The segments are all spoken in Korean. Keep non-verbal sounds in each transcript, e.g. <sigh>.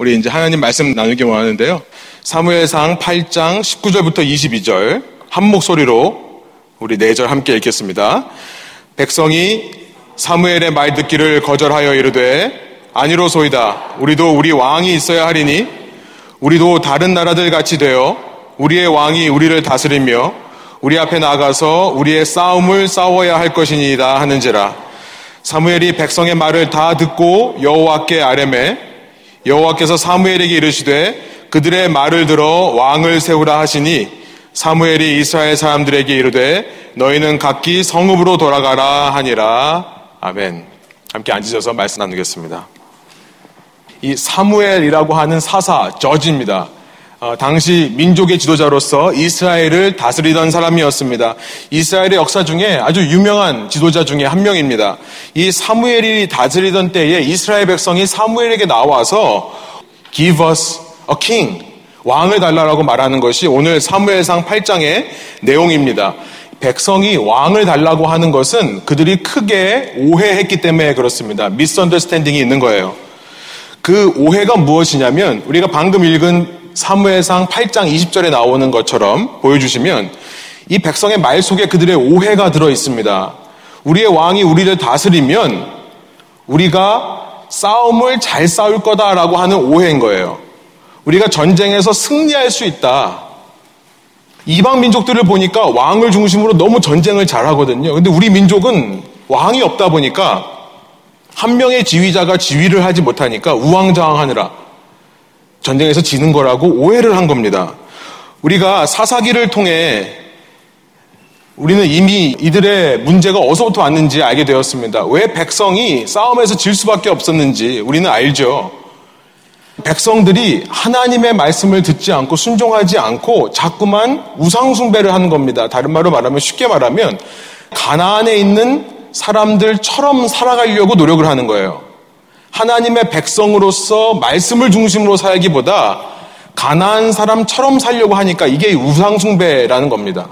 우리 이제 하나님 말씀 나누기 원하는데요. 사무엘상 8장 19절부터 22절 한 목소리로 우리 4절 함께 읽겠습니다. 백성이 사무엘의 말 듣기를 거절하여 이르되 아니로소이다. 우리도 우리 왕이 있어야 하리니 우리도 다른 나라들 같이 되어 우리의 왕이 우리를 다스리며 우리 앞에 나가서 우리의 싸움을 싸워야 할 것이니이다 하는지라. 사무엘이 백성의 말을 다 듣고 여호와께 아뢰매 여호와께서 사무엘에게 이르시되 그들의 말을 들어 왕을 세우라 하시니 사무엘이 이스라엘 사람들에게 이르되 너희는 각기 성읍으로 돌아가라 하니라. 아멘. 함께 앉으셔서 말씀 나누겠습니다. 이 사무엘이라고 하는 사사, 저지입니다. 어, 당시 민족의 지도자로서 이스라엘을 다스리던 사람이었습니다. 이스라엘의 역사 중에 아주 유명한 지도자 중에 한 명입니다. 이 사무엘이 다스리던 때에 이스라엘 백성이 사무엘에게 나와서 Give us a king. 왕을 달라라고 말하는 것이 오늘 사무엘상 8장의 내용입니다. 백성이 왕을 달라고 하는 것은 그들이 크게 오해했기 때문에 그렇습니다. 미스언더스탠딩이 있는 거예요. 그 오해가 무엇이냐면 우리가 방금 읽은 사무엘상 8장 20절에 나오는 것처럼 보여주시면 이 백성의 말 속에 그들의 오해가 들어 있습니다. 우리의 왕이 우리를 다스리면 우리가 싸움을 잘 싸울 거다라고 하는 오해인 거예요. 우리가 전쟁에서 승리할 수 있다. 이방 민족들을 보니까 왕을 중심으로 너무 전쟁을 잘 하거든요. 근데 우리 민족은 왕이 없다 보니까 한 명의 지휘자가 지휘를 하지 못하니까 우왕좌왕하느라 전쟁에서 지는 거라고 오해를 한 겁니다. 우리가 사사기를 통해 우리는 이미 이들의 문제가 어디서부터 왔는지 알게 되었습니다. 왜 백성이 싸움에서 질 수밖에 없었는지 우리는 알죠. 백성들이 하나님의 말씀을 듣지 않고 순종하지 않고 자꾸만 우상숭배를 하는 겁니다. 다른 말로 말하면 쉽게 말하면 가나안에 있는 사람들처럼 살아가려고 노력을 하는 거예요. 하나님의 백성으로서 말씀을 중심으로 살기보다 가난한 사람처럼 살려고 하니까 이게 우상숭배라는 겁니다.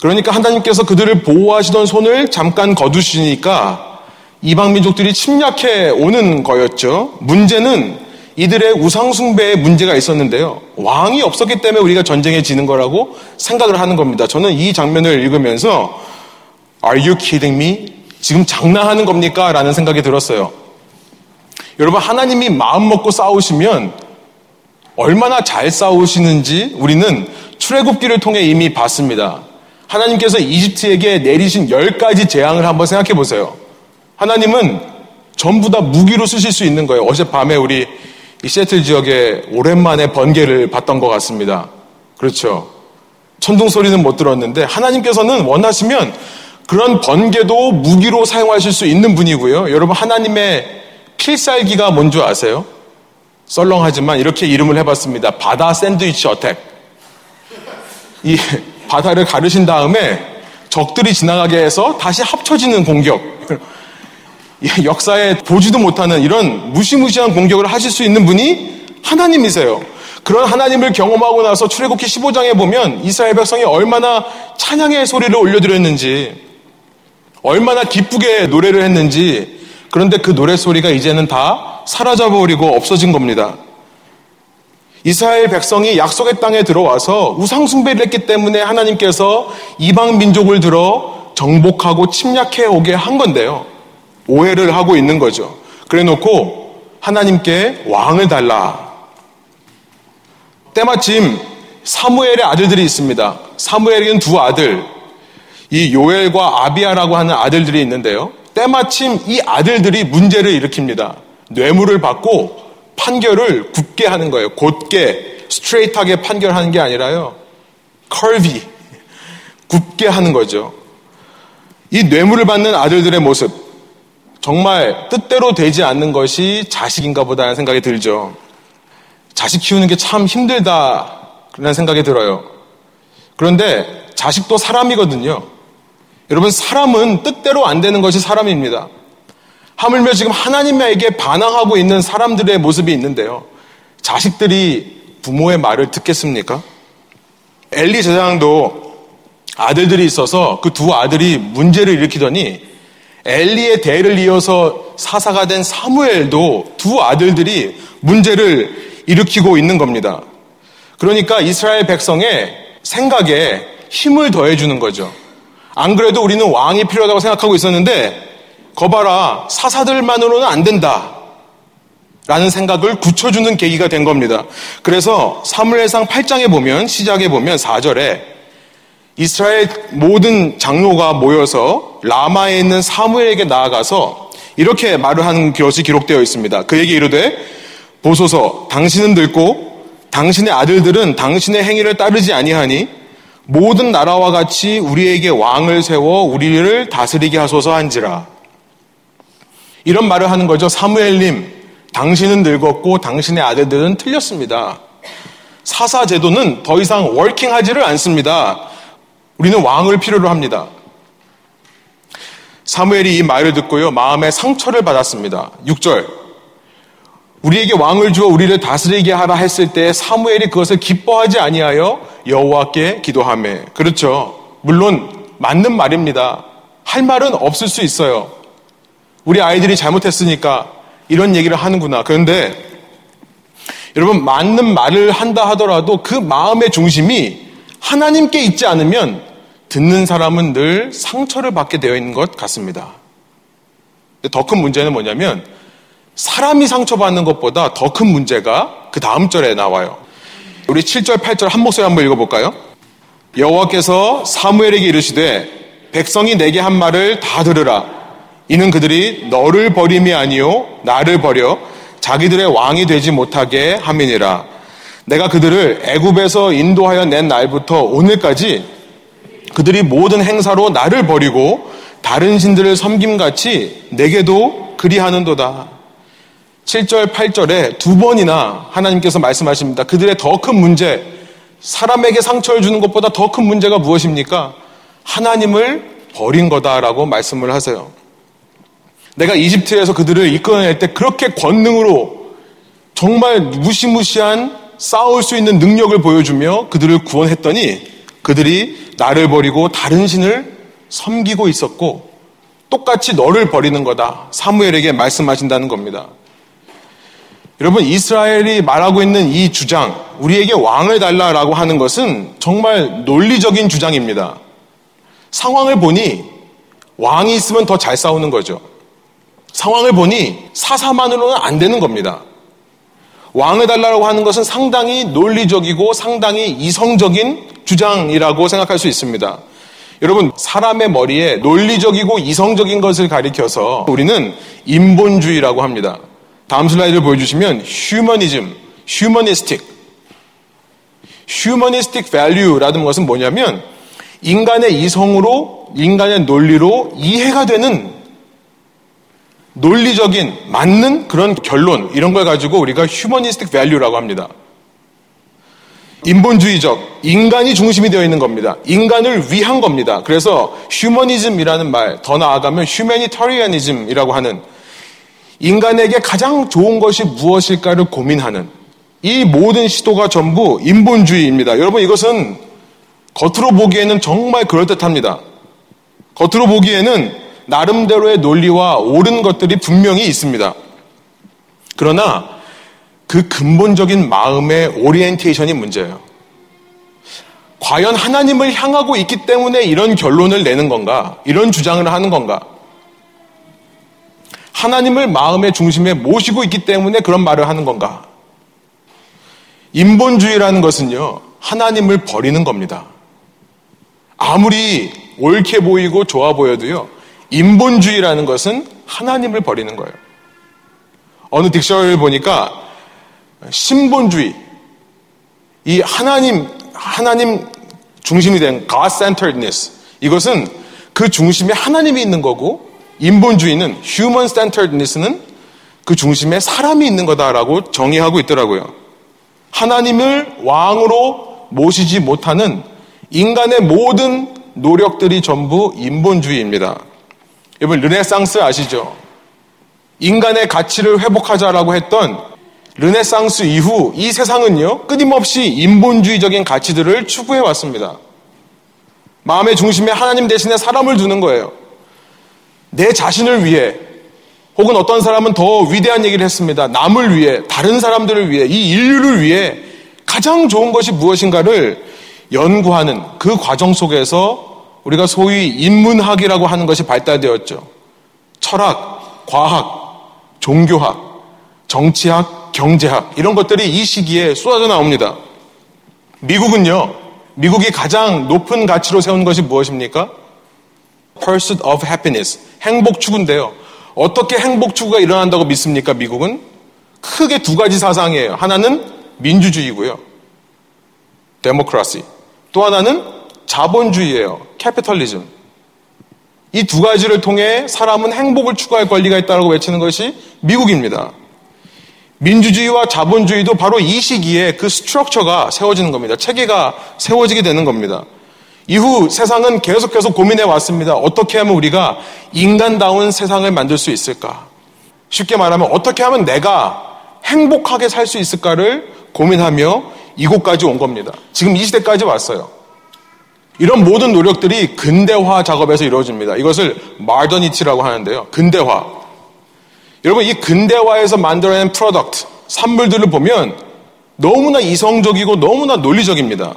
그러니까 하나님께서 그들을 보호하시던 손을 잠깐 거두시니까 이방 민족들이 침략해 오는 거였죠. 문제는 이들의 우상숭배에 문제가 있었는데요. 왕이 없었기 때문에 우리가 전쟁에 지는 거라고 생각을 하는 겁니다. 저는 이 장면을 읽으면서 Are you kidding me? 지금 장난하는 겁니까? 라는 생각이 들었어요. 여러분, 하나님이 마음 먹고 싸우시면 얼마나 잘 싸우시는지 우리는 출애굽기를 통해 이미 봤습니다. 하나님께서 이집트에게 내리신 열 가지 재앙을 한번 생각해 보세요. 하나님은 전부 다 무기로 쓰실 수 있는 거예요. 어젯밤에 우리 이 시애틀 지역에 오랜만에 번개를 봤던 것 같습니다. 그렇죠. 천둥 소리는 못 들었는데 하나님께서는 원하시면 그런 번개도 무기로 사용하실 수 있는 분이고요. 여러분 하나님의 필살기가 뭔지 아세요? 썰렁하지만 이렇게 이름을 해봤습니다. 바다 샌드위치 어택. 이 바다를 가르신 다음에 적들이 지나가게 해서 다시 합쳐지는 공격. 역사에 보지도 못하는 이런 무시무시한 공격을 하실 수 있는 분이 하나님이세요. 그런 하나님을 경험하고 나서 출애굽기 15장에 보면 이스라엘 백성이 얼마나 찬양의 소리를 올려드렸는지 얼마나 기쁘게 노래를 했는지 그런데 그 노래소리가 이제는 다 사라져버리고 없어진 겁니다. 이스라엘 백성이 약속의 땅에 들어와서 우상숭배를 했기 때문에 하나님께서 이방 민족을 들어 정복하고 침략해 오게 한 건데요. 오해를 하고 있는 거죠. 그래 놓고 하나님께 왕을 달라. 때마침 사무엘의 아들들이 있습니다. 사무엘에게는 두 아들, 이 요엘과 아비아라고 하는 아들들이 있는데요. 때마침 이 아들들이 문제를 일으킵니다. 뇌물을 받고 판결을 굳게 하는 거예요. 곧게 스트레이트하게 판결하는 게 아니라요. 컬비 굳게 하는 거죠. 이 뇌물을 받는 아들들의 모습 정말 뜻대로 되지 않는 것이 자식인가 보다는 생각이 들죠. 자식 키우는 게 참 힘들다 그런 생각이 들어요. 그런데 자식도 사람이거든요. 여러분, 사람은 뜻대로 안 되는 것이 사람입니다. 하물며 지금 하나님에게 반항하고 있는 사람들의 모습이 있는데요. 자식들이 부모의 말을 듣겠습니까? 엘리 제사장도 아들들이 있어서 그 두 아들이 문제를 일으키더니 엘리의 대를 이어서 사사가 된 사무엘도 두 아들들이 문제를 일으키고 있는 겁니다. 그러니까 이스라엘 백성의 생각에 힘을 더해주는 거죠. 안 그래도 우리는 왕이 필요하다고 생각하고 있었는데, 거봐라, 사사들만으로는 안 된다. 라는 생각을 굳혀주는 계기가 된 겁니다. 그래서 사무엘상 8장에 보면, 시작에 보면 4절에 이스라엘 모든 장로가 모여서 라마에 있는 사무엘에게 나아가서 이렇게 말을 하는 것이 기록되어 있습니다. 그에게 이르되 보소서 당신은 늙고 당신의 아들들은 당신의 행위를 따르지 아니하니 모든 나라와 같이 우리에게 왕을 세워 우리를 다스리게 하소서 한지라. 이런 말을 하는 거죠. 사무엘님, 당신은 늙었고 당신의 아들들은 틀렸습니다. 사사 제도는 더 이상 워킹하지를 않습니다. 우리는 왕을 필요로 합니다. 사무엘이 이 말을 듣고요, 마음에 상처를 받았습니다. 6절. 우리에게 왕을 주어 우리를 다스리게 하라 했을 때 사무엘이 그것을 기뻐하지 아니하여 여호와께 기도하며 그렇죠. 물론 맞는 말입니다. 할 말은 없을 수 있어요. 우리 아이들이 잘못했으니까 이런 얘기를 하는구나. 그런데 여러분 맞는 말을 한다 하더라도 그 마음의 중심이 하나님께 있지 않으면 듣는 사람은 늘 상처를 받게 되어 있는 것 같습니다. 더 큰 문제는 뭐냐면 사람이 상처받는 것보다 더 큰 문제가 그 다음 절에 나와요. 우리 7절, 8절 한 목소리 한번 읽어볼까요? 여호와께서 사무엘에게 이르시되 백성이 내게 한 말을 다 들으라. 이는 그들이 너를 버림이 아니요 나를 버려 자기들의 왕이 되지 못하게 함이니라. 내가 그들을 애굽에서 인도하여 낸 날부터 오늘까지 그들이 모든 행사로 나를 버리고 다른 신들을 섬김같이 내게도 그리하는도다. 7절, 8절에 두 번이나 하나님께서 말씀하십니다. 그들의 더 큰 문제, 사람에게 상처를 주는 것보다 더 큰 문제가 무엇입니까? 하나님을 버린 거다라고 말씀을 하세요. 내가 이집트에서 그들을 이끌어낼 때 그렇게 권능으로 정말 무시무시한 싸울 수 있는 능력을 보여주며 그들을 구원했더니 그들이 나를 버리고 다른 신을 섬기고 있었고 똑같이 너를 버리는 거다. 사무엘에게 말씀하신다는 겁니다. 여러분, 이스라엘이 말하고 있는 이 주장, 우리에게 왕을 달라라고 하는 것은 정말 논리적인 주장입니다. 상황을 보니 왕이 있으면 더 잘 싸우는 거죠. 상황을 보니 사사만으로는 안 되는 겁니다. 왕을 달라고 하는 것은 상당히 논리적이고 상당히 이성적인 주장이라고 생각할 수 있습니다. 여러분, 사람의 머리에 논리적이고 이성적인 것을 가리켜서 우리는 인본주의라고 합니다. 다음 슬라이드를 보여주시면 휴머니즘, humanistic, humanistic value라는 것은 뭐냐면 인간의 이성으로 인간의 논리로 이해가 되는 논리적인 맞는 그런 결론 이런 걸 가지고 우리가 휴머니스틱 밸류라고 합니다. 인본주의적 인간이 중심이 되어 있는 겁니다. 인간을 위한 겁니다. 그래서 휴머니즘이라는 말 더 나아가면 휴메니터리아니즘이라고 하는 인간에게 가장 좋은 것이 무엇일까를 고민하는 이 모든 시도가 전부 인본주의입니다. 여러분 이것은 겉으로 보기에는 정말 그럴듯합니다. 겉으로 보기에는 나름대로의 논리와 옳은 것들이 분명히 있습니다. 그러나 그 근본적인 마음의 오리엔테이션이 문제예요. 과연 하나님을 향하고 있기 때문에 이런 결론을 내는 건가? 이런 주장을 하는 건가? 하나님을 마음의 중심에 모시고 있기 때문에 그런 말을 하는 건가? 인본주의라는 것은요, 하나님을 버리는 겁니다. 아무리 옳게 보이고 좋아 보여도요, 인본주의라는 것은 하나님을 버리는 거예요. 어느 딕셔너리를 보니까 신본주의, 이 하나님, 하나님 중심이 된 God-centeredness, 이것은 그 중심에 하나님이 있는 거고, 인본주의는 human centeredness는 그 중심에 사람이 있는 거다라고 정의하고 있더라고요. 하나님을 왕으로 모시지 못하는 인간의 모든 노력들이 전부 인본주의입니다. 여러분 르네상스 아시죠? 인간의 가치를 회복하자라고 했던 르네상스 이후 이 세상은요 끊임없이 인본주의적인 가치들을 추구해 왔습니다. 마음의 중심에 하나님 대신에 사람을 두는 거예요. 내 자신을 위해 혹은 어떤 사람은 더 위대한 얘기를 했습니다. 남을 위해, 다른 사람들을 위해, 이 인류를 위해 가장 좋은 것이 무엇인가를 연구하는 그 과정 속에서 우리가 소위 인문학이라고 하는 것이 발달되었죠. 철학, 과학, 종교학, 정치학, 경제학 이런 것들이 이 시기에 쏟아져 나옵니다. 미국은요. 미국이 가장 높은 가치로 세운 것이 무엇입니까? Pursuit of Happiness. 행복 추구인데요. 어떻게 행복 추구가 일어난다고 믿습니까? 미국은 크게 두 가지 사상이에요. 하나는 민주주의고요. 데모크라시. 또 하나는 자본주의예요. 캐피털리즘. 이 두 가지를 통해 사람은 행복을 추구할 권리가 있다고 외치는 것이 미국입니다. 민주주의와 자본주의도 바로 이 시기에 그 스트럭처가 세워지는 겁니다. 체계가 세워지게 되는 겁니다. 이후 세상은 계속해서 고민해 왔습니다. 어떻게 하면 우리가 인간다운 세상을 만들 수 있을까? 쉽게 말하면 어떻게 하면 내가 행복하게 살 수 있을까를 고민하며 이곳까지 온 겁니다. 지금 이 시대까지 왔어요. 이런 모든 노력들이 근대화 작업에서 이루어집니다. 이것을 modernity라고 하는데요. 근대화. 여러분 이 근대화에서 만들어낸 product, 산물들을 보면 너무나 이성적이고 너무나 논리적입니다.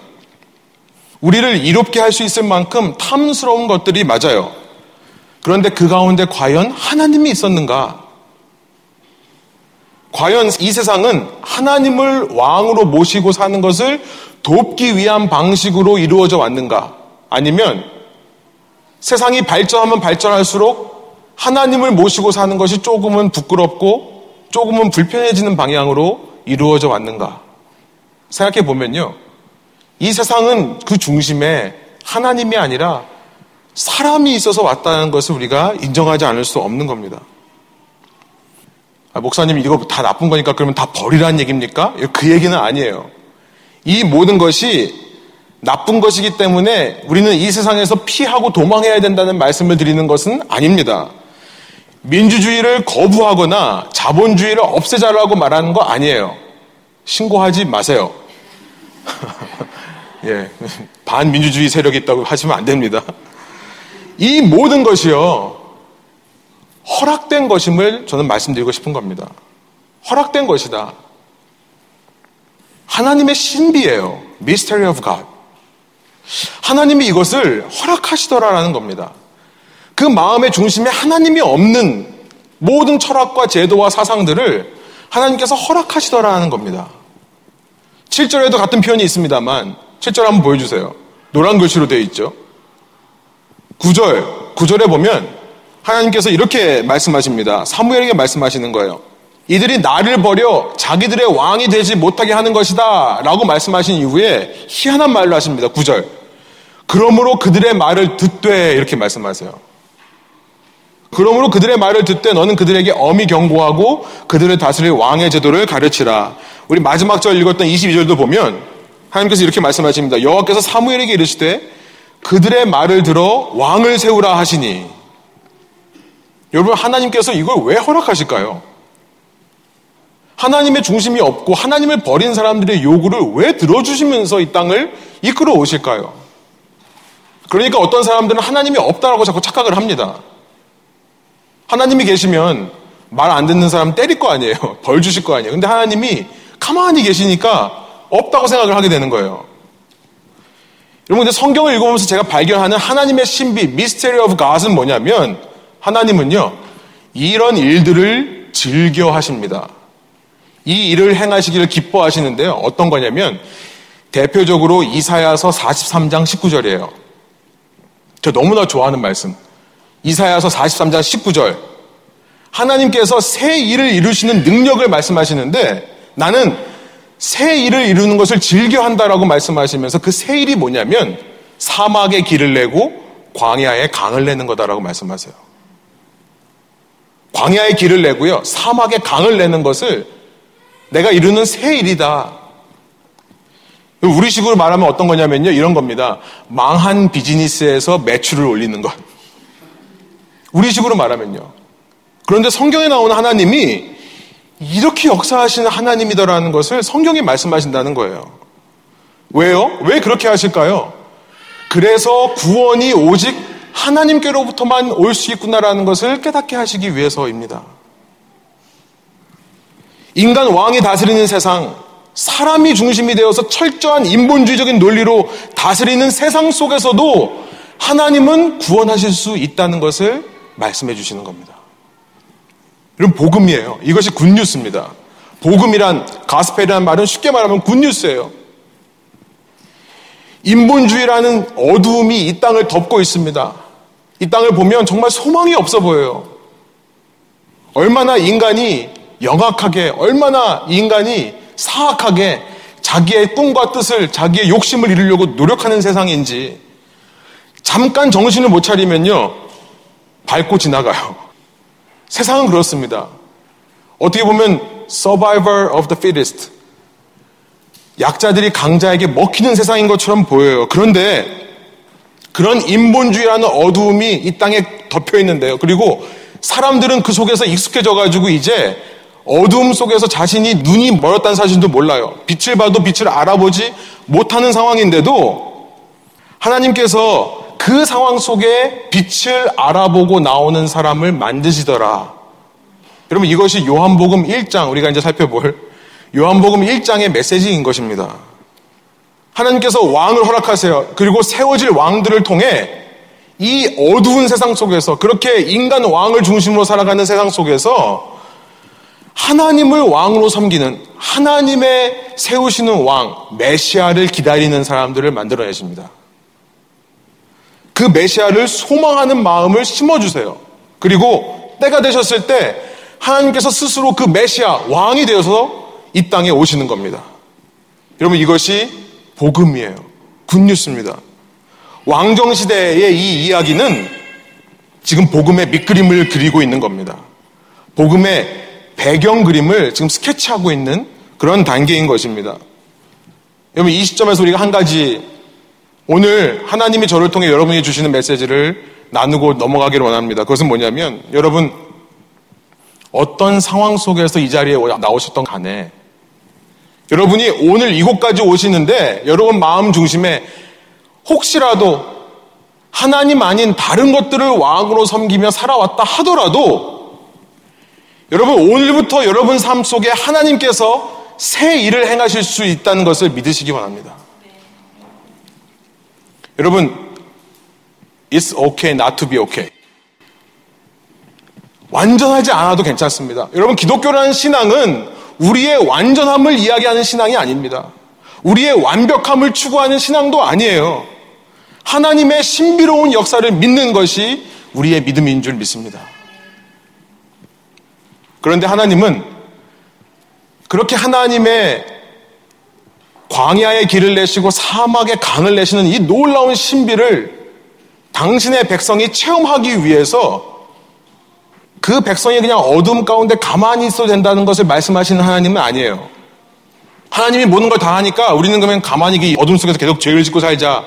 우리를 이롭게 할 수 있을 만큼 탐스러운 것들이 맞아요. 그런데 그 가운데 과연 하나님이 있었는가? 과연 이 세상은 하나님을 왕으로 모시고 사는 것을 돕기 위한 방식으로 이루어져 왔는가? 아니면 세상이 발전하면 발전할수록 하나님을 모시고 사는 것이 조금은 부끄럽고 조금은 불편해지는 방향으로 이루어져 왔는가? 생각해 보면요. 이 세상은 그 중심에 하나님이 아니라 사람이 있어서 왔다는 것을 우리가 인정하지 않을 수 없는 겁니다. 아, 목사님 이거 다 나쁜 거니까 그러면 다 버리라는 얘기입니까? 그 얘기는 아니에요. 이 모든 것이 나쁜 것이기 때문에 우리는 이 세상에서 피하고 도망해야 된다는 말씀을 드리는 것은 아닙니다. 민주주의를 거부하거나 자본주의를 없애자라고 말하는 거 아니에요. 신고하지 마세요. <laughs> 예, 반민주주의 세력이 있다고 하시면 안 됩니다. 이 모든 것이요, 허락된 것임을 저는 말씀드리고 싶은 겁니다. 허락된 것이다. 하나님의 신비예요. Mystery of God. 하나님이 이것을 허락하시더라라는 겁니다. 그 마음의 중심에 하나님이 없는 모든 철학과 제도와 사상들을 하나님께서 허락하시더라는 겁니다. 7절에도 같은 표현이 있습니다만 7절 한번 보여주세요. 노란 글씨로 되어 있죠. 9절, 9절에 보면 하나님께서 이렇게 말씀하십니다. 사무엘에게 말씀하시는 거예요. 이들이 나를 버려 자기들의 왕이 되지 못하게 하는 것이다. 라고 말씀하신 이후에 희한한 말로 하십니다. 9절. 그러므로 그들의 말을 듣되 이렇게 말씀하세요. 그러므로 그들의 말을 듣되 너는 그들에게 엄히 경고하고 그들을 다스릴 왕의 제도를 가르치라. 우리 마지막 절 읽었던 22절도 보면 하나님께서 이렇게 말씀하십니다. 여호와께서 사무엘에게 이르시되 그들의 말을 들어 왕을 세우라 하시니 여러분 하나님께서 이걸 왜 허락하실까요? 하나님의 중심이 없고 하나님을 버린 사람들의 요구를 왜 들어주시면서 이 땅을 이끌어 오실까요? 그러니까 어떤 사람들은 하나님이 없다라고 자꾸 착각을 합니다. 하나님이 계시면 말 안 듣는 사람 때릴 거 아니에요. <laughs> 벌 주실 거 아니에요. 근데 하나님이 가만히 계시니까 없다고 생각을 하게 되는 거예요. 여러분, 근데 성경을 읽어보면서 제가 발견하는 하나님의 신비, mystery of God은 뭐냐면, 하나님은요, 이런 일들을 즐겨 하십니다. 이 일을 행하시기를 기뻐하시는데요. 어떤 거냐면, 대표적으로 이사야서 43장 19절이에요. 저 너무나 좋아하는 말씀. 이사야서 43장 19절. 하나님께서 새 일을 이루시는 능력을 말씀하시는데 나는 새 일을 이루는 것을 즐겨 한다라고 말씀하시면서 그 새 일이 뭐냐면 사막에 길을 내고 광야에 강을 내는 거다라고 말씀하세요. 광야에 길을 내고요. 사막에 강을 내는 것을 내가 이루는 새 일이다. 우리 식으로 말하면 어떤 거냐면요. 이런 겁니다. 망한 비즈니스에서 매출을 올리는 것. 우리 식으로 말하면요. 그런데 성경에 나오는 하나님이 이렇게 역사하시는 하나님이더라는 것을 성경이 말씀하신다는 거예요. 왜요? 왜 그렇게 하실까요? 그래서 구원이 오직 하나님께로부터만 올 수 있구나라는 것을 깨닫게 하시기 위해서입니다. 인간 왕이 다스리는 세상, 사람이 중심이 되어서 철저한 인본주의적인 논리로 다스리는 세상 속에서도 하나님은 구원하실 수 있다는 것을 말씀해 주시는 겁니다. 이런 복음이에요. 이것이 굿뉴스입니다. 복음이란 가스펠이라는 말은 쉽게 말하면 굿뉴스예요. 인본주의라는 어두움이 이 땅을 덮고 있습니다. 이 땅을 보면 정말 소망이 없어 보여요. 얼마나 인간이 영악하게, 얼마나 인간이 사악하게 자기의 꿈과 뜻을, 자기의 욕심을 이루려고 노력하는 세상인지 잠깐 정신을 못 차리면요. 밟고 지나가요. 세상은 그렇습니다. 어떻게 보면 survivor of the fittest. 약자들이 강자에게 먹히는 세상인 것처럼 보여요. 그런데 그런 인본주의라는 어두움이 이 땅에 덮여 있는데요. 그리고 사람들은 그 속에서 익숙해져 가지고 이제 어두움 속에서 자신이 눈이 멀었다는 사실도 몰라요. 빛을 봐도 빛을 알아보지 못하는 상황인데도 하나님께서 그 상황 속에 빛을 알아보고 나오는 사람을 만드시더라. 여러분 이것이 요한복음 1장 우리가 이제 살펴볼 요한복음 1장의 메시지인 것입니다. 하나님께서 왕을 허락하세요. 그리고 세워질 왕들을 통해 이 어두운 세상 속에서 그렇게 인간 왕을 중심으로 살아가는 세상 속에서 하나님을 왕으로 섬기는 하나님의 세우시는 왕 메시아를 기다리는 사람들을 만들어내십니다. 그 메시아를 소망하는 마음을 심어주세요. 그리고 때가 되셨을 때 하나님께서 스스로 그 메시아 왕이 되어서 이 땅에 오시는 겁니다. 여러분 이것이 복음이에요. 굿뉴스입니다. 왕정 시대의 이 이야기는 지금 복음의 밑그림을 그리고 있는 겁니다. 복음의 배경 그림을 지금 스케치하고 있는 그런 단계인 것입니다. 여러분 이 시점에서 우리가 한 가지 오늘 하나님이 저를 통해 여러분이 주시는 메시지를 나누고 넘어가기를 원합니다. 그것은 뭐냐면 여러분 어떤 상황 속에서 이 자리에 나오셨던 간에 여러분이 오늘 이곳까지 오시는데 여러분 마음 중심에 혹시라도 하나님 아닌 다른 것들을 왕으로 섬기며 살아왔다 하더라도 여러분 오늘부터 여러분 삶 속에 하나님께서 새 일을 행하실 수 있다는 것을 믿으시기 바랍니다. 여러분, it's okay not to be okay. 완전하지 않아도 괜찮습니다. 여러분, 기독교라는 신앙은 우리의 완전함을 이야기하는 신앙이 아닙니다. 우리의 완벽함을 추구하는 신앙도 아니에요. 하나님의 신비로운 역사를 믿는 것이 우리의 믿음인 줄 믿습니다. 그런데 하나님은 그렇게 하나님의 광야의 길을 내시고 사막의 강을 내시는 이 놀라운 신비를 당신의 백성이 체험하기 위해서 그 백성이 그냥 어둠 가운데 가만히 있어도 된다는 것을 말씀하시는 하나님은 아니에요. 하나님이 모든 걸 다 하니까 우리는 그러면 가만히 어둠 속에서 계속 죄를 짓고 살자.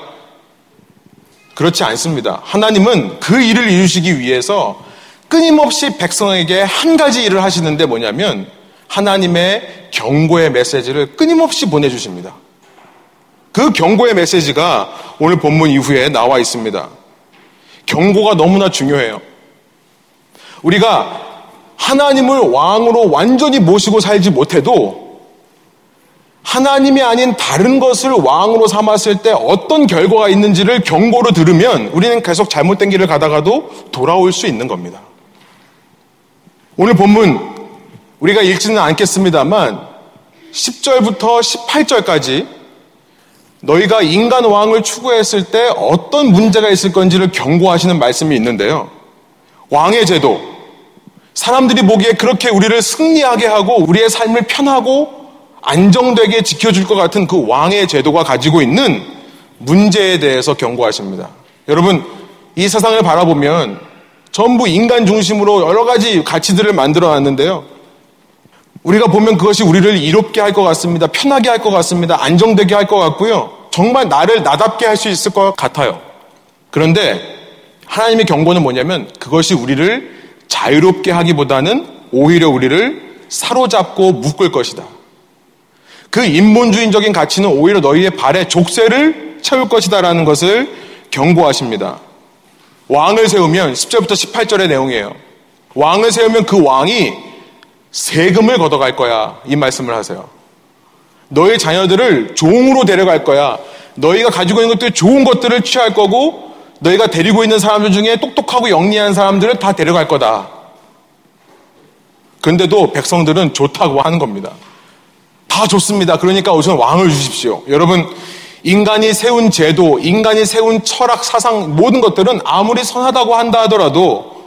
그렇지 않습니다. 하나님은 그 일을 이루시기 위해서 끊임없이 백성에게 한 가지 일을 하시는데 뭐냐면 하나님의 경고의 메시지를 끊임없이 보내주십니다. 그 경고의 메시지가 오늘 본문 이후에 나와 있습니다. 경고가 너무나 중요해요. 우리가 하나님을 왕으로 완전히 모시고 살지 못해도 하나님이 아닌 다른 것을 왕으로 삼았을 때 어떤 결과가 있는지를 경고로 들으면 우리는 계속 잘못된 길을 가다가도 돌아올 수 있는 겁니다. 오늘 본문 우리가 읽지는 않겠습니다만 10절부터 18절까지 너희가 인간 왕을 추구했을 때 어떤 문제가 있을 건지를 경고하시는 말씀이 있는데요. 왕의 제도. 사람들이 보기에 그렇게 우리를 승리하게 하고 우리의 삶을 편하고 안정되게 지켜줄 것 같은 그 왕의 제도가 가지고 있는 문제에 대해서 경고하십니다. 여러분, 이 세상을 바라보면 전부 인간 중심으로 여러 가지 가치들을 만들어 놨는데요. 우리가 보면 그것이 우리를 이롭게 할 것 같습니다. 편하게 할 것 같습니다. 안정되게 할 것 같고요. 정말 나를 나답게 할 수 있을 것 같아요. 그런데 하나님의 경고는 뭐냐면 그것이 우리를 자유롭게 하기보다는 오히려 우리를 사로잡고 묶을 것이다. 그 인본주의적인 가치는 오히려 너희의 발에 족쇄를 채울 것이다라는 것을 경고하십니다. 왕을 세우면 10절부터 18절의 내용이에요. 왕을 세우면 그 왕이 세금을 걷어갈 거야. 이 말씀을 하세요. 너의 자녀들을 종으로 데려갈 거야. 너희가 가지고 있는 것들 좋은 것들을 취할 거고 너희가 데리고 있는 사람들 중에 똑똑하고 영리한 사람들을 다 데려갈 거다. 그런데도 백성들은 좋다고 하는 겁니다. 다 좋습니다. 그러니까 우선 왕을 주십시오. 여러분, 인간이 세운 제도, 인간이 세운 철학, 사상, 모든 것들은 아무리 선하다고 한다 하더라도,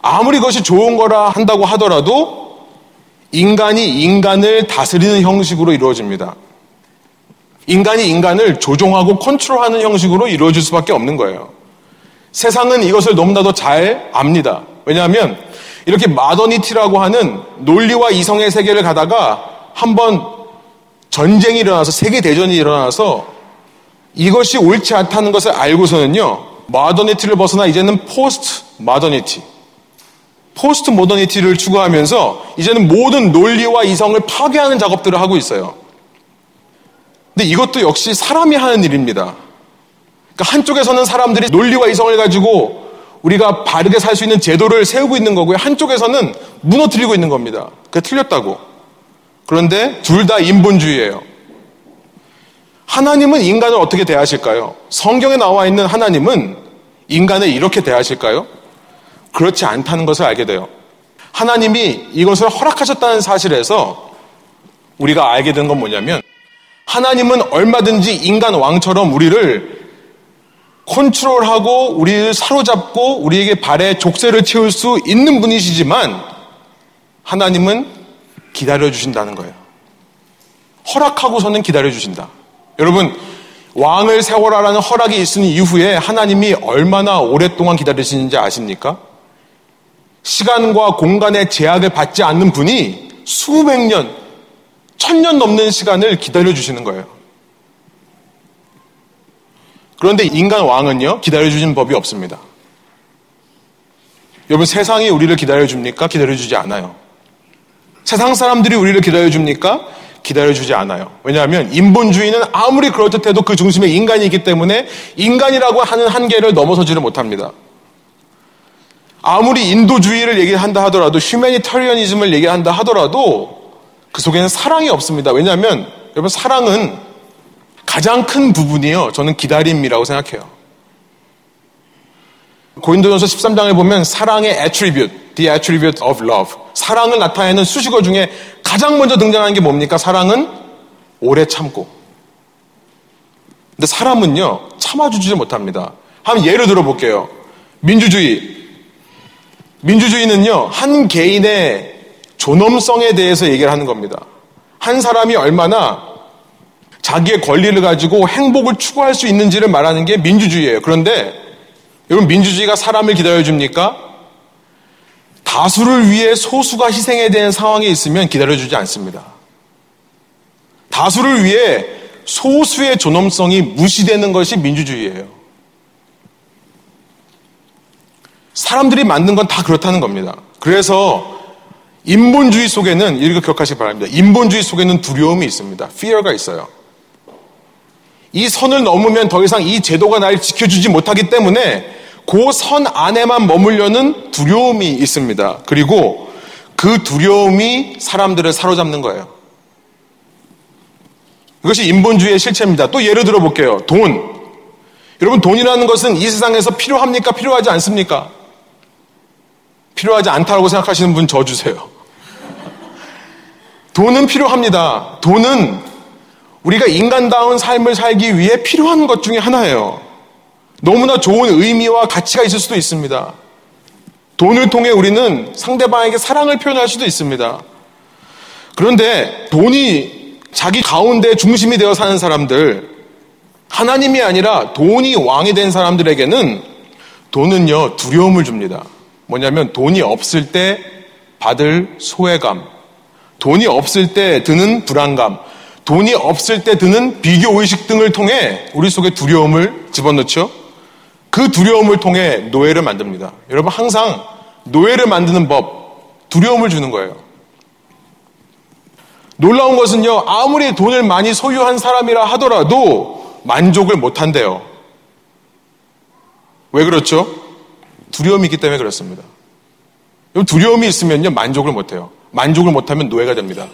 아무리 그것이 좋은 거라 한다고 하더라도, 인간이 인간을 다스리는 형식으로 이루어집니다. 인간이 인간을 조종하고 컨트롤하는 형식으로 이루어질 수밖에 없는 거예요. 세상은 이것을 너무나도 잘 압니다. 왜냐하면 이렇게 마더니티라고 하는 논리와 이성의 세계를 가다가 한번 전쟁이 일어나서 세계 대전이 일어나서 이것이 옳지 않다는 것을 알고서는요. modernity를 벗어나 이제는 postmodernity postmodernity를 추구하면서 이제는 모든 논리와 이성을 파괴하는 작업들을 하고 있어요. 근데 이것도 역시 사람이 하는 일입니다. 그러니까 한쪽에서는 사람들이 논리와 이성을 가지고 우리가 바르게 살 수 있는 제도를 세우고 있는 거고요. 한쪽에서는 무너뜨리고 있는 겁니다. 그게 틀렸다고. 그런데 둘 다 인본주의예요. 하나님은 인간을 어떻게 대하실까요? 성경에 나와 있는 하나님은 인간을 이렇게 대하실까요? 그렇지 않다는 것을 알게 돼요. 하나님이 이것을 허락하셨다는 사실에서 우리가 알게 된 건 뭐냐면 하나님은 얼마든지 인간 왕처럼 우리를 컨트롤하고 우리를 사로잡고 우리에게 발에 족쇄를 채울 수 있는 분이시지만 하나님은 기다려 주신다는 거예요. 허락하고서는 기다려 주신다. 여러분, 왕을 세워라라는 허락이 있은 이후에 하나님이 얼마나 오랫동안 기다리시는지 아십니까? 시간과 공간의 제약을 받지 않는 분이 수백 년, 천 년 넘는 시간을 기다려 주시는 거예요. 그런데 인간 왕은요, 기다려 주신 법이 없습니다. 여러분, 세상이 우리를 기다려 줍니까? 기다려 주지 않아요. 세상 사람들이 우리를 기다려 줍니까? 기다려 주지 않아요. 왜냐하면 인본주의는 아무리 그럴듯해도 그 중심에 인간이 있기 때문에 인간이라고 하는 한계를 넘어서지를 못합니다. 아무리 인도주의를 얘기한다 하더라도 휴메니터리언이즘을 얘기한다 하더라도 그 속에는 사랑이 없습니다. 왜냐하면 여러분 사랑은 가장 큰 부분이요. 저는 기다림이라고 생각해요. 고인도전서 13장에 보면 사랑의 attribute, the attribute of love. 사랑을 나타내는 수식어 중에 가장 먼저 등장하는 게 뭡니까? 사랑은 오래 참고. 근데 사람은요, 참아주지 못합니다. 한번 예를 들어 볼게요. 민주주의. 민주주의는요, 한 개인의 존엄성에 대해서 얘기를 하는 겁니다. 한 사람이 얼마나 자기의 권리를 가지고 행복을 추구할 수 있는지를 말하는 게 민주주의예요. 그런데 여러분 민주주의가 사람을 기다려줍니까? 다수를 위해 소수가 희생해야 되는 상황에 있으면 기다려주지 않습니다. 다수를 위해 소수의 존엄성이 무시되는 것이 민주주의예요. 사람들이 만든 건 다 그렇다는 겁니다. 그래서 인본주의 속에는 이렇게 기억하시기 바랍니다. 인본주의 속에는 두려움이 있습니다. fear가 있어요. 이 선을 넘으면 더 이상 이 제도가 날 지켜주지 못하기 때문에 그 선 안에만 머물려는 두려움이 있습니다. 그리고 그 두려움이 사람들을 사로잡는 거예요. 이것이 인본주의의 실체입니다. 또 예를 들어 볼게요. 돈. 여러분, 돈이라는 것은 이 세상에서 필요합니까? 필요하지 않습니까? 필요하지 않다고 생각하시는 분 저 주세요. 돈은 필요합니다. 돈은 우리가 인간다운 삶을 살기 위해 필요한 것 중에 하나예요. 너무나 좋은 의미와 가치가 있을 수도 있습니다. 돈을 통해 우리는 상대방에게 사랑을 표현할 수도 있습니다. 그런데 돈이 자기 가운데 중심이 되어 사는 사람들, 하나님이 아니라 돈이 왕이 된 사람들에게는 돈은요, 두려움을 줍니다. 뭐냐면 돈이 없을 때 받을 소외감, 돈이 없을 때 드는 불안감, 돈이 없을 때 드는 비교 의식 등을 통해 우리 속에 두려움을 집어넣죠. 그 두려움을 통해 노예를 만듭니다. 여러분 항상 노예를 만드는 법, 두려움을 주는 거예요. 놀라운 것은요, 아무리 돈을 많이 소유한 사람이라 하더라도 만족을 못 한대요. 왜 그렇죠? 두려움이 있기 때문에 그렇습니다. 두려움이 있으면요, 만족을 못해요. 만족을 못하면 노예가 됩니다.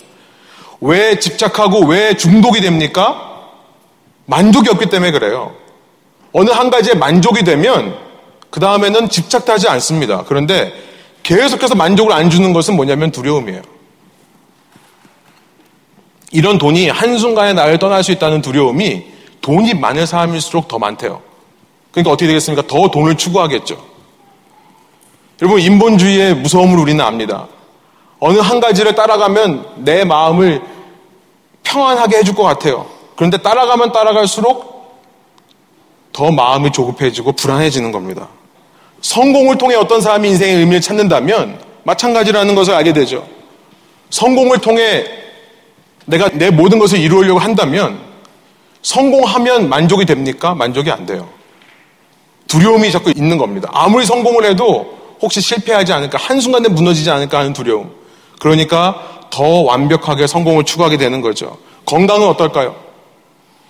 왜 집착하고 왜 중독이 됩니까? 만족이 없기 때문에 그래요. 어느 한 가지에 만족이 되면 그 다음에는 집착도 하지 않습니다. 그런데 계속해서 만족을 안 주는 것은 뭐냐면 두려움이에요. 이런 돈이 한순간에 나를 떠날 수 있다는 두려움이 돈이 많은 사람일수록 더 많대요. 그러니까 어떻게 되겠습니까? 더 돈을 추구하겠죠. 여러분, 인본주의의 무서움을 우리는 압니다. 어느 한 가지를 따라가면 내 마음을 평안하게 해줄 것 같아요. 그런데 따라가면 따라갈수록 더 마음이 조급해지고 불안해지는 겁니다. 성공을 통해 어떤 사람이 인생의 의미를 찾는다면 마찬가지라는 것을 알게 되죠. 성공을 통해 내가 내 모든 것을 이루려고 한다면 성공하면 만족이 됩니까? 만족이 안 돼요. 두려움이 자꾸 있는 겁니다. 아무리 성공을 해도 혹시 실패하지 않을까, 한순간에 무너지지 않을까 하는 두려움. 그러니까 더 완벽하게 성공을 추구하게 되는 거죠. 건강은 어떨까요?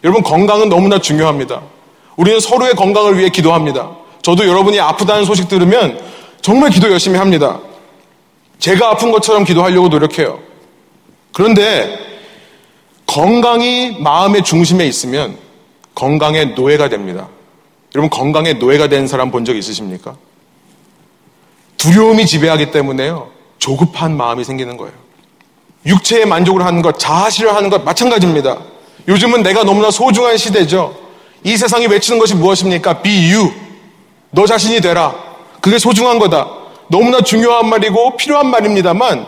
여러분, 건강은 너무나 중요합니다. 우리는 서로의 건강을 위해 기도합니다. 저도 여러분이 아프다는 소식 들으면 정말 기도 열심히 합니다. 제가 아픈 것처럼 기도하려고 노력해요. 그런데 건강이 마음의 중심에 있으면 건강의 노예가 됩니다. 여러분 건강의 노예가 된 사람 본 적 있으십니까? 두려움이 지배하기 때문에요. 조급한 마음이 생기는 거예요. 육체의 만족을 하는 것, 자아실을 하는 것 마찬가지입니다. 요즘은 내가 너무나 소중한 시대죠. 이 세상이 외치는 것이 무엇입니까? Be you. 너 자신이 되라. 그게 소중한 거다. 너무나 중요한 말이고 필요한 말입니다만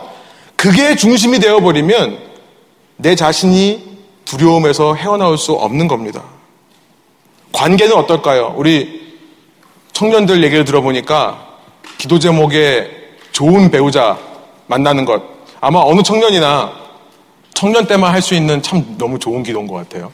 그게 중심이 되어버리면 내 자신이 두려움에서 헤어나올 수 없는 겁니다. 관계는 어떨까요? 우리 청년들 얘기를 들어보니까 기도 제목에 좋은 배우자 만나는 것. 아마 어느 청년이나 청년 때만 할 수 있는 참 너무 좋은 기도인 것 같아요.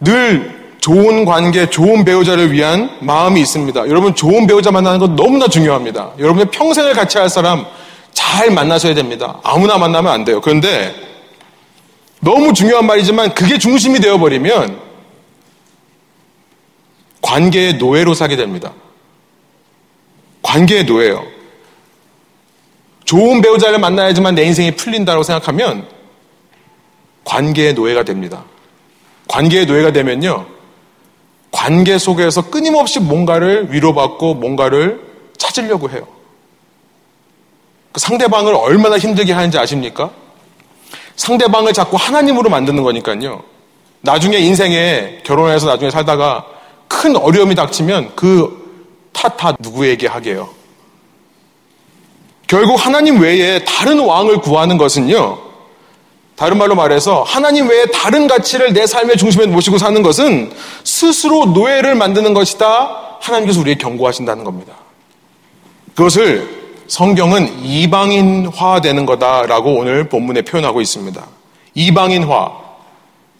늘 좋은 관계, 좋은 배우자를 위한 마음이 있습니다. 여러분, 좋은 배우자 만나는 것 너무나 중요합니다. 여러분의 평생을 같이 할 사람 잘 만나셔야 됩니다. 아무나 만나면 안 돼요. 그런데 너무 중요한 말이지만 그게 중심이 되어버리면 관계의 노예로 사게 됩니다. 관계의 노예요. 좋은 배우자를 만나야지만 내 인생이 풀린다고 생각하면 관계의 노예가 됩니다. 관계의 노예가 되면요. 관계 속에서 끊임없이 뭔가를 위로받고 뭔가를 찾으려고 해요. 그 상대방을 얼마나 힘들게 하는지 아십니까? 상대방을 자꾸 하나님으로 만드는 거니까요. 나중에 인생에 결혼해서 나중에 살다가 큰 어려움이 닥치면 그 탓다 누구에게 하게요? 결국 하나님 외에 다른 왕을 구하는 것은요. 다른 말로 말해서 하나님 외에 다른 가치를 내 삶의 중심에 모시고 사는 것은 스스로 노예를 만드는 것이다. 하나님께서 우리에게 경고하신다는 겁니다. 그것을 성경은 이방인화 되는 거다라고 오늘 본문에 표현하고 있습니다. 이방인화,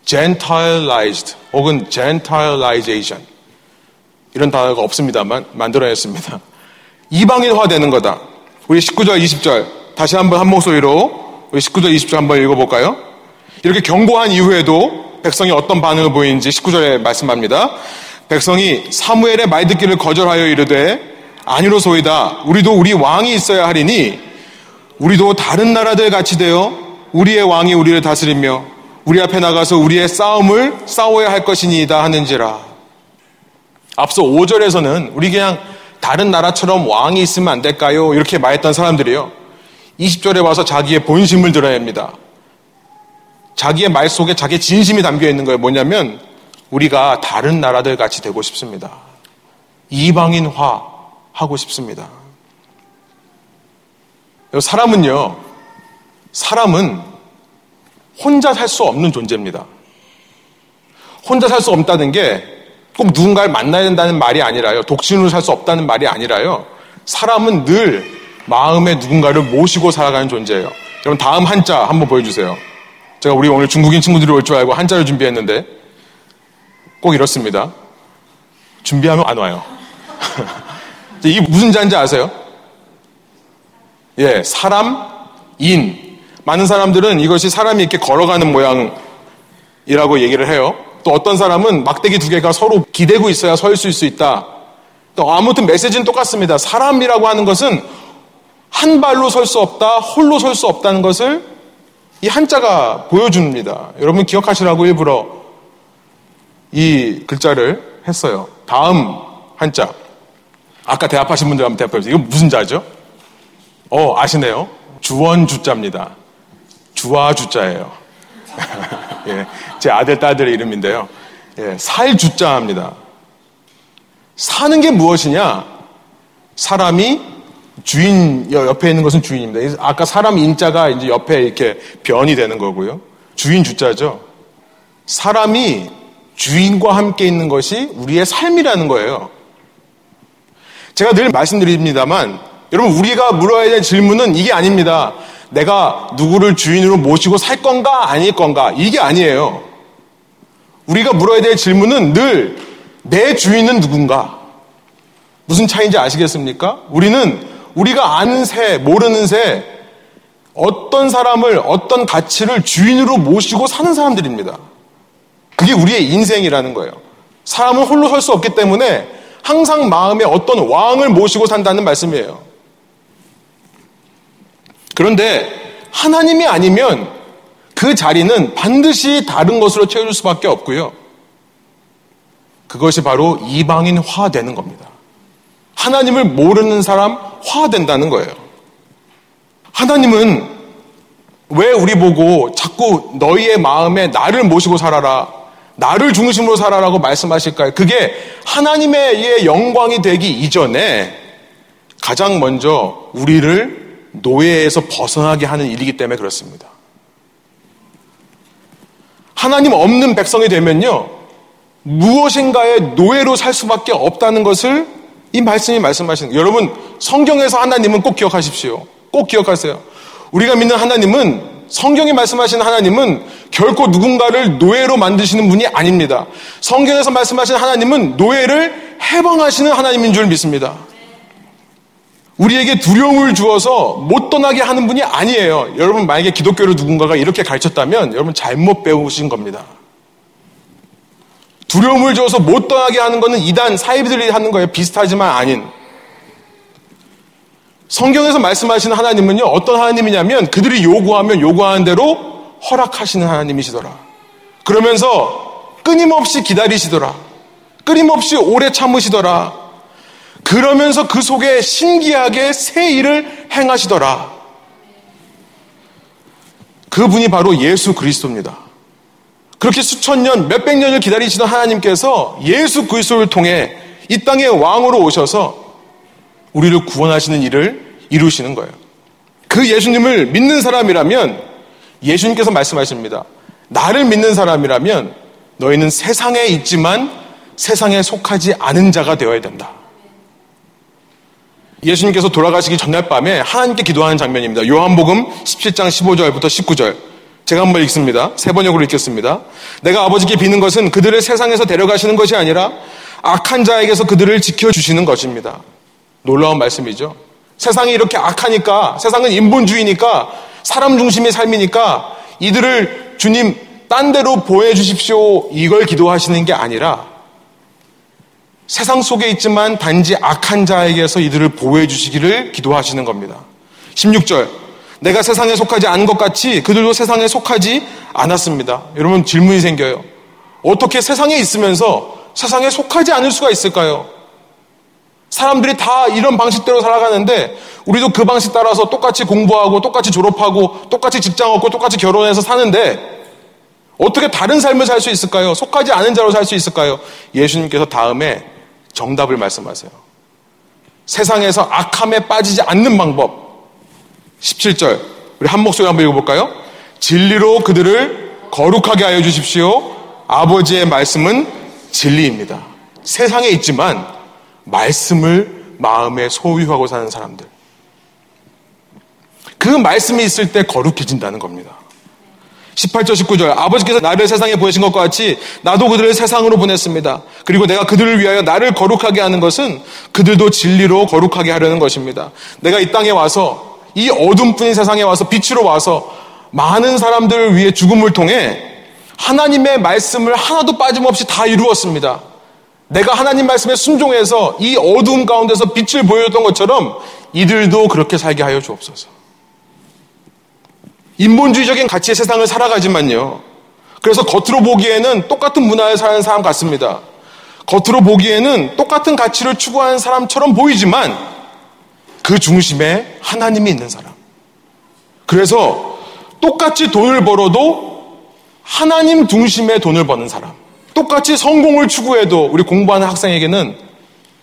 gentilized 혹은 gentilization 이런 단어가 없습니다만 만들어냈습니다. 이방인화 되는 거다. 우리 19절, 20절 다시 한번 한 목소리로 우리 19절, 20절 한번 읽어볼까요? 이렇게 경고한 이후에도 백성이 어떤 반응을 보이는지 19절에 말씀합니다. 백성이 사무엘의 말 듣기를 거절하여 이르되 아니로소이다. 우리도 우리 왕이 있어야 하리니 우리도 다른 나라들 같이 되어 우리의 왕이 우리를 다스리며 우리 앞에 나가서 우리의 싸움을 싸워야 할 것이니이다 하는지라. 앞서 5절에서는 우리 그냥 다른 나라처럼 왕이 있으면 안 될까요? 이렇게 말했던 사람들이요. 20절에 와서 자기의 본심을 드러냅니다. 자기의 말 속에 자기의 진심이 담겨 있는 거예요. 뭐냐면 우리가 다른 나라들 같이 되고 싶습니다. 이방인화 하고 싶습니다. 사람은요, 사람은 혼자 살 수 없는 존재입니다. 혼자 살 수 없다는 게 꼭 누군가를 만나야 된다는 말이 아니라요. 독신으로 살 수 없다는 말이 아니라요. 사람은 늘 마음에 누군가를 모시고 살아가는 존재예요. 여러분 다음 한자 한번 보여주세요. 제가 우리 오늘 중국인 친구들이 올 줄 알고 한자를 준비했는데 꼭 이렇습니다. 준비하면 안 와요. <laughs> 이 무슨 자인지 아세요? 예, 사람, 인. 많은 사람들은 이것이 사람이 이렇게 걸어가는 모양이라고 얘기를 해요. 또 어떤 사람은 막대기 두 개가 서로 기대고 있어야 서 있을 수 있다. 또 아무튼 메시지는 똑같습니다. 사람이라고 하는 것은 한 발로 설 수 없다, 홀로 설 수 없다는 것을 이 한자가 보여줍니다. 여러분 기억하시라고 일부러 이 글자를 했어요. 다음 한자. 아까 대합하신 분들 한번 대합해보세요. 이거 무슨 자죠? 어, 아시네요. 주원 주자입니다. 주와 주자예요. <laughs> 예, 제 아들, 딸들의 이름인데요. 예, 살 주자입니다. 사는 게 무엇이냐? 사람이 주인 옆에 있는 것은 주인입니다. 아까 사람 인자가 이제 옆에 이렇게 변이 되는 거고요. 주인 주자죠. 사람이 주인과 함께 있는 것이 우리의 삶이라는 거예요. 제가 늘 말씀드립니다만 여러분 우리가 물어야 될 질문은 이게 아닙니다. 내가 누구를 주인으로 모시고 살 건가 아닐 건가 이게 아니에요. 우리가 물어야 될 질문은 늘 내 주인은 누군가? 무슨 차이인지 아시겠습니까? 우리는 우리가 아는 새, 모르는 새, 어떤 사람을, 어떤 가치를 주인으로 모시고 사는 사람들입니다. 그게 우리의 인생이라는 거예요. 사람은 홀로 설 수 없기 때문에 항상 마음에 어떤 왕을 모시고 산다는 말씀이에요. 그런데 하나님이 아니면 그 자리는 반드시 다른 것으로 채워질 수밖에 없고요. 그것이 바로 이방인화 되는 겁니다. 하나님을 모르는 사람 화 된다는 거예요. 하나님은 왜 우리 보고 자꾸 너희의 마음에 나를 모시고 살아라, 나를 중심으로 살아라고 말씀하실까요? 그게 하나님의 영광이 되기 이전에 가장 먼저 우리를 노예에서 벗어나게 하는 일이기 때문에 그렇습니다. 하나님 없는 백성이 되면요, 무엇인가의 노예로 살 수밖에 없다는 것을 이 말씀이 말씀하시는 거예요. 여러분, 성경에서 하나님은 꼭 기억하십시오. 꼭 기억하세요. 우리가 믿는 하나님은 성경이 말씀하시는 하나님은 결코 누군가를 노예로 만드시는 분이 아닙니다. 성경에서 말씀하시는 하나님은 노예를 해방하시는 하나님인 줄 믿습니다. 우리에게 두려움을 주어서 못 떠나게 하는 분이 아니에요. 여러분 만약에 기독교를 누군가가 이렇게 가르쳤다면 여러분 잘못 배우신 겁니다. 두려움을 줘서 못 떠나게 하는 것은 이단 사이비들이 하는 거예요. 비슷하지만 아닌. 성경에서 말씀하시는 하나님은요, 어떤 하나님이냐면 그들이 요구하면 요구하는 대로 허락하시는 하나님이시더라. 그러면서 끊임없이 기다리시더라. 끊임없이 오래 참으시더라. 그러면서 그 속에 신기하게 새 일을 행하시더라. 그분이 바로 예수 그리스도입니다. 그렇게 수천 년, 몇백 년을 기다리시던 하나님께서 예수 그리스도를 통해 이 땅의 왕으로 오셔서 우리를 구원하시는 일을 이루시는 거예요. 그 예수님을 믿는 사람이라면 예수님께서 말씀하십니다. 나를 믿는 사람이라면 너희는 세상에 있지만 세상에 속하지 않은 자가 되어야 된다. 예수님께서 돌아가시기 전날 밤에 하나님께 기도하는 장면입니다. 요한복음 17장 15절부터 19절. 제가 한번 읽습니다. 세 번역으로 읽겠습니다. 내가 아버지께 비는 것은 그들을 세상에서 데려가시는 것이 아니라 악한 자에게서 그들을 지켜주시는 것입니다. 놀라운 말씀이죠. 세상이 이렇게 악하니까, 세상은 인본주의니까, 사람 중심의 삶이니까 이들을 주님 딴 데로 보내주십시오. 이걸 기도하시는 게 아니라 세상 속에 있지만 단지 악한 자에게서 이들을 보호해 주시기를 기도하시는 겁니다. 16절. 내가 세상에 속하지 않은 것 같이 그들도 세상에 속하지 않았습니다. 여러분 질문이 생겨요. 어떻게 세상에 있으면서 세상에 속하지 않을 수가 있을까요? 사람들이 다 이런 방식대로 살아가는데 우리도 그 방식 따라서 똑같이 공부하고 똑같이 졸업하고 똑같이 직장 얻고 똑같이 결혼해서 사는데 어떻게 다른 삶을 살 수 있을까요? 속하지 않은 자로 살 수 있을까요? 예수님께서 다음에 정답을 말씀하세요. 세상에서 악함에 빠지지 않는 방법. 17절. 우리 한 목소리 한번 읽어볼까요? 진리로 그들을 거룩하게 하여 주십시오. 아버지의 말씀은 진리입니다. 세상에 있지만 말씀을 마음에 소유하고 사는 사람들. 그 말씀이 있을 때 거룩해진다는 겁니다. 18절, 19절. 아버지께서 나를 세상에 보내신 것과 같이 나도 그들을 세상으로 보냈습니다. 그리고 내가 그들을 위하여 나를 거룩하게 하는 것은 그들도 진리로 거룩하게 하려는 것입니다. 내가 이 땅에 와서 이 어둠뿐인 세상에 와서 빛으로 와서 많은 사람들을 위해 죽음을 통해 하나님의 말씀을 하나도 빠짐없이 다 이루었습니다. 내가 하나님 말씀에 순종해서 이 어두움 가운데서 빛을 보여줬던 것처럼 이들도 그렇게 살게 하여 주옵소서. 인본주의적인 가치의 세상을 살아가지만요. 그래서 겉으로 보기에는 똑같은 문화에 사는 사람 같습니다. 겉으로 보기에는 똑같은 가치를 추구하는 사람처럼 보이지만 그 중심에 하나님이 있는 사람. 그래서 똑같이 돈을 벌어도 하나님 중심의 돈을 버는 사람. 똑같이 성공을 추구해도 우리 공부하는 학생에게는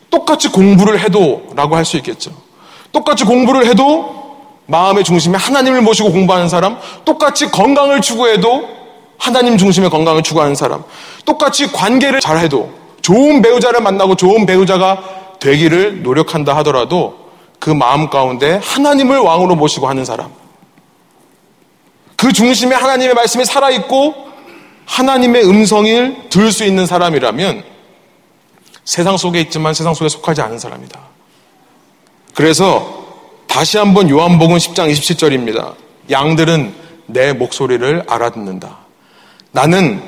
똑같이 공부를 해도 라고 할 수 있겠죠. 똑같이 공부를 해도 마음의 중심에 하나님을 모시고 공부하는 사람, 똑같이 건강을 추구해도 하나님 중심의 건강을 추구하는 사람, 똑같이 관계를 잘해도 좋은 배우자를 만나고 좋은 배우자가 되기를 노력한다 하더라도 그 마음 가운데 하나님을 왕으로 모시고 하는 사람. 그 중심에 하나님의 말씀이 살아있고 하나님의 음성을 들을 수 있는 사람이라면 세상 속에 있지만 세상 속에 속하지 않은 사람이다. 그래서 다시 한번 요한복음 10장 27절입니다. 양들은 내 목소리를 알아듣는다. 나는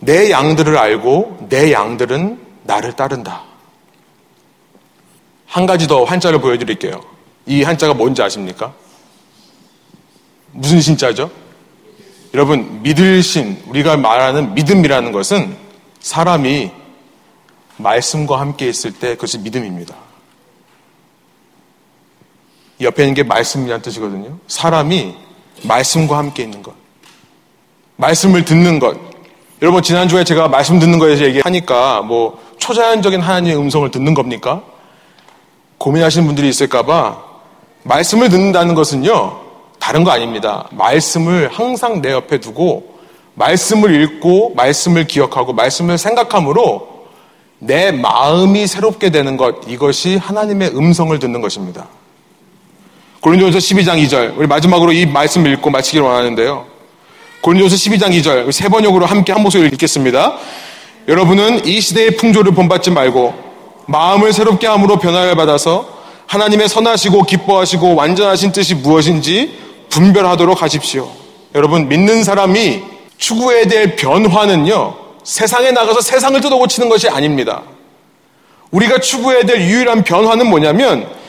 내 양들을 알고 내 양들은 나를 따른다. 한 가지 더 한자를 보여드릴게요. 이 한자가 뭔지 아십니까? 무슨 신자죠? 여러분, 믿을 신, 우리가 말하는 믿음이라는 것은 사람이 말씀과 함께 있을 때 그것이 믿음입니다. 옆에 있는 게 말씀이라는 뜻이거든요. 사람이 말씀과 함께 있는 것. 말씀을 듣는 것. 여러분, 지난주에 제가 말씀 듣는 거에 대해서 얘기하니까 뭐 초자연적인 하나님의 음성을 듣는 겁니까? 고민하시는 분들이 있을까봐 말씀을 듣는다는 것은요, 다른 거 아닙니다. 말씀을 항상 내 옆에 두고 말씀을 읽고 말씀을 기억하고 말씀을 생각함으로 내 마음이 새롭게 되는 것 이것이 하나님의 음성을 듣는 것입니다. 고린도전서 12장 2절 우리 마지막으로 이 말씀을 읽고 마치기를 원하는데요. 고린도전서 12장 2절 세 번역으로 함께 한 목소리를 읽겠습니다. 여러분은 이 시대의 풍조를 본받지 말고 마음을 새롭게 함으로 변화를 받아서 하나님의 선하시고 기뻐하시고 완전하신 뜻이 무엇인지 분별하도록 하십시오. 여러분, 믿는 사람이 추구해야 될 변화는요, 세상에 나가서 세상을 뜯어 고치는 것이 아닙니다. 우리가 추구해야 될 유일한 변화는 뭐냐면,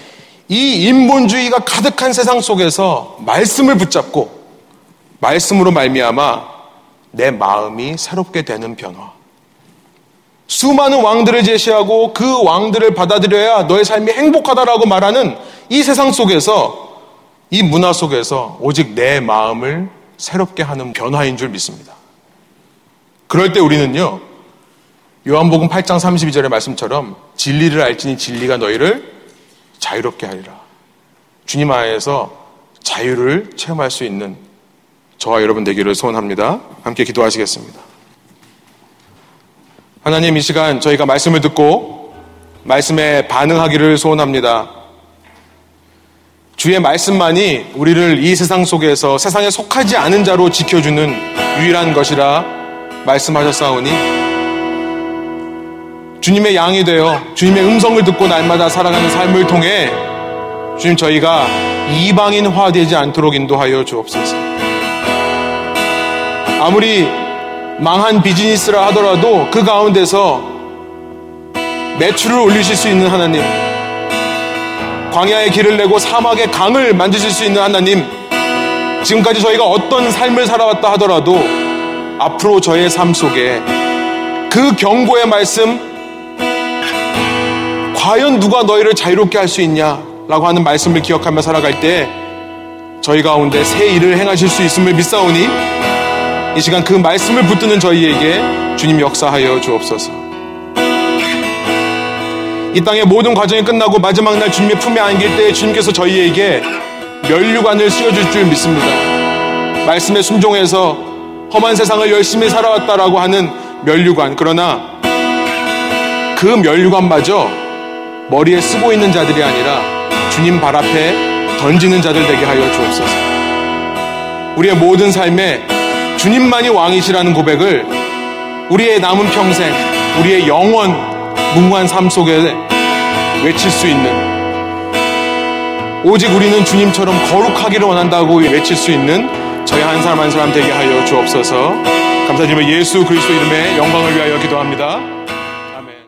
이 인본주의가 가득한 세상 속에서 말씀을 붙잡고, 말씀으로 말미암아 내 마음이 새롭게 되는 변화. 수많은 왕들을 제시하고 그 왕들을 받아들여야 너의 삶이 행복하다라고 말하는 이 세상 속에서 이 문화 속에서 오직 내 마음을 새롭게 하는 변화인 줄 믿습니다. 그럴 때 우리는요, 요한복음 8장 32절의 말씀처럼 진리를 알지니 진리가 너희를 자유롭게 하리라. 주님 안에서 자유를 체험할 수 있는 저와 여러분 되기를 소원합니다. 함께 기도하시겠습니다. 하나님 이 시간 저희가 말씀을 듣고 말씀에 반응하기를 소원합니다. 주의 말씀만이 우리를 이 세상 속에서 세상에 속하지 않은 자로 지켜주는 유일한 것이라 말씀하셨사오니 주님의 양이 되어 주님의 음성을 듣고 날마다 살아가는 삶을 통해 주님 저희가 이방인화 되지 않도록 인도하여 주옵소서. 아무리 망한 비즈니스라 하더라도 그 가운데서 매출을 올리실 수 있는 하나님, 광야의 길을 내고 사막의 강을 만드실 수 있는 하나님, 지금까지 저희가 어떤 삶을 살아왔다 하더라도 앞으로 저의 삶 속에 그 경고의 말씀, 과연 누가 너희를 자유롭게 할 수 있냐? 라고 하는 말씀을 기억하며 살아갈 때 저희 가운데 새 일을 행하실 수 있음을 믿사오니 이 시간 그 말씀을 붙드는 저희에게 주님 역사하여 주옵소서. 이 땅의 모든 과정이 끝나고 마지막 날 주님의 품에 안길 때 주님께서 저희에게 면류관을 씌워줄 줄 믿습니다. 말씀에 순종해서 험한 세상을 열심히 살아왔다라고 하는 면류관. 그러나 그 면류관마저 머리에 쓰고 있는 자들이 아니라 주님 발 앞에 던지는 자들 되게 하여 주옵소서. 우리의 모든 삶에 주님만이 왕이시라는 고백을 우리의 남은 평생, 우리의 영원 무모한 삶 속에 외칠 수 있는 오직 우리는 주님처럼 거룩하기를 원한다고 외칠 수 있는 저희 한 사람 한 사람 되게 하여 주옵소서 감사드리며 예수 그리스도 이름의 영광을 위하여 기도합니다.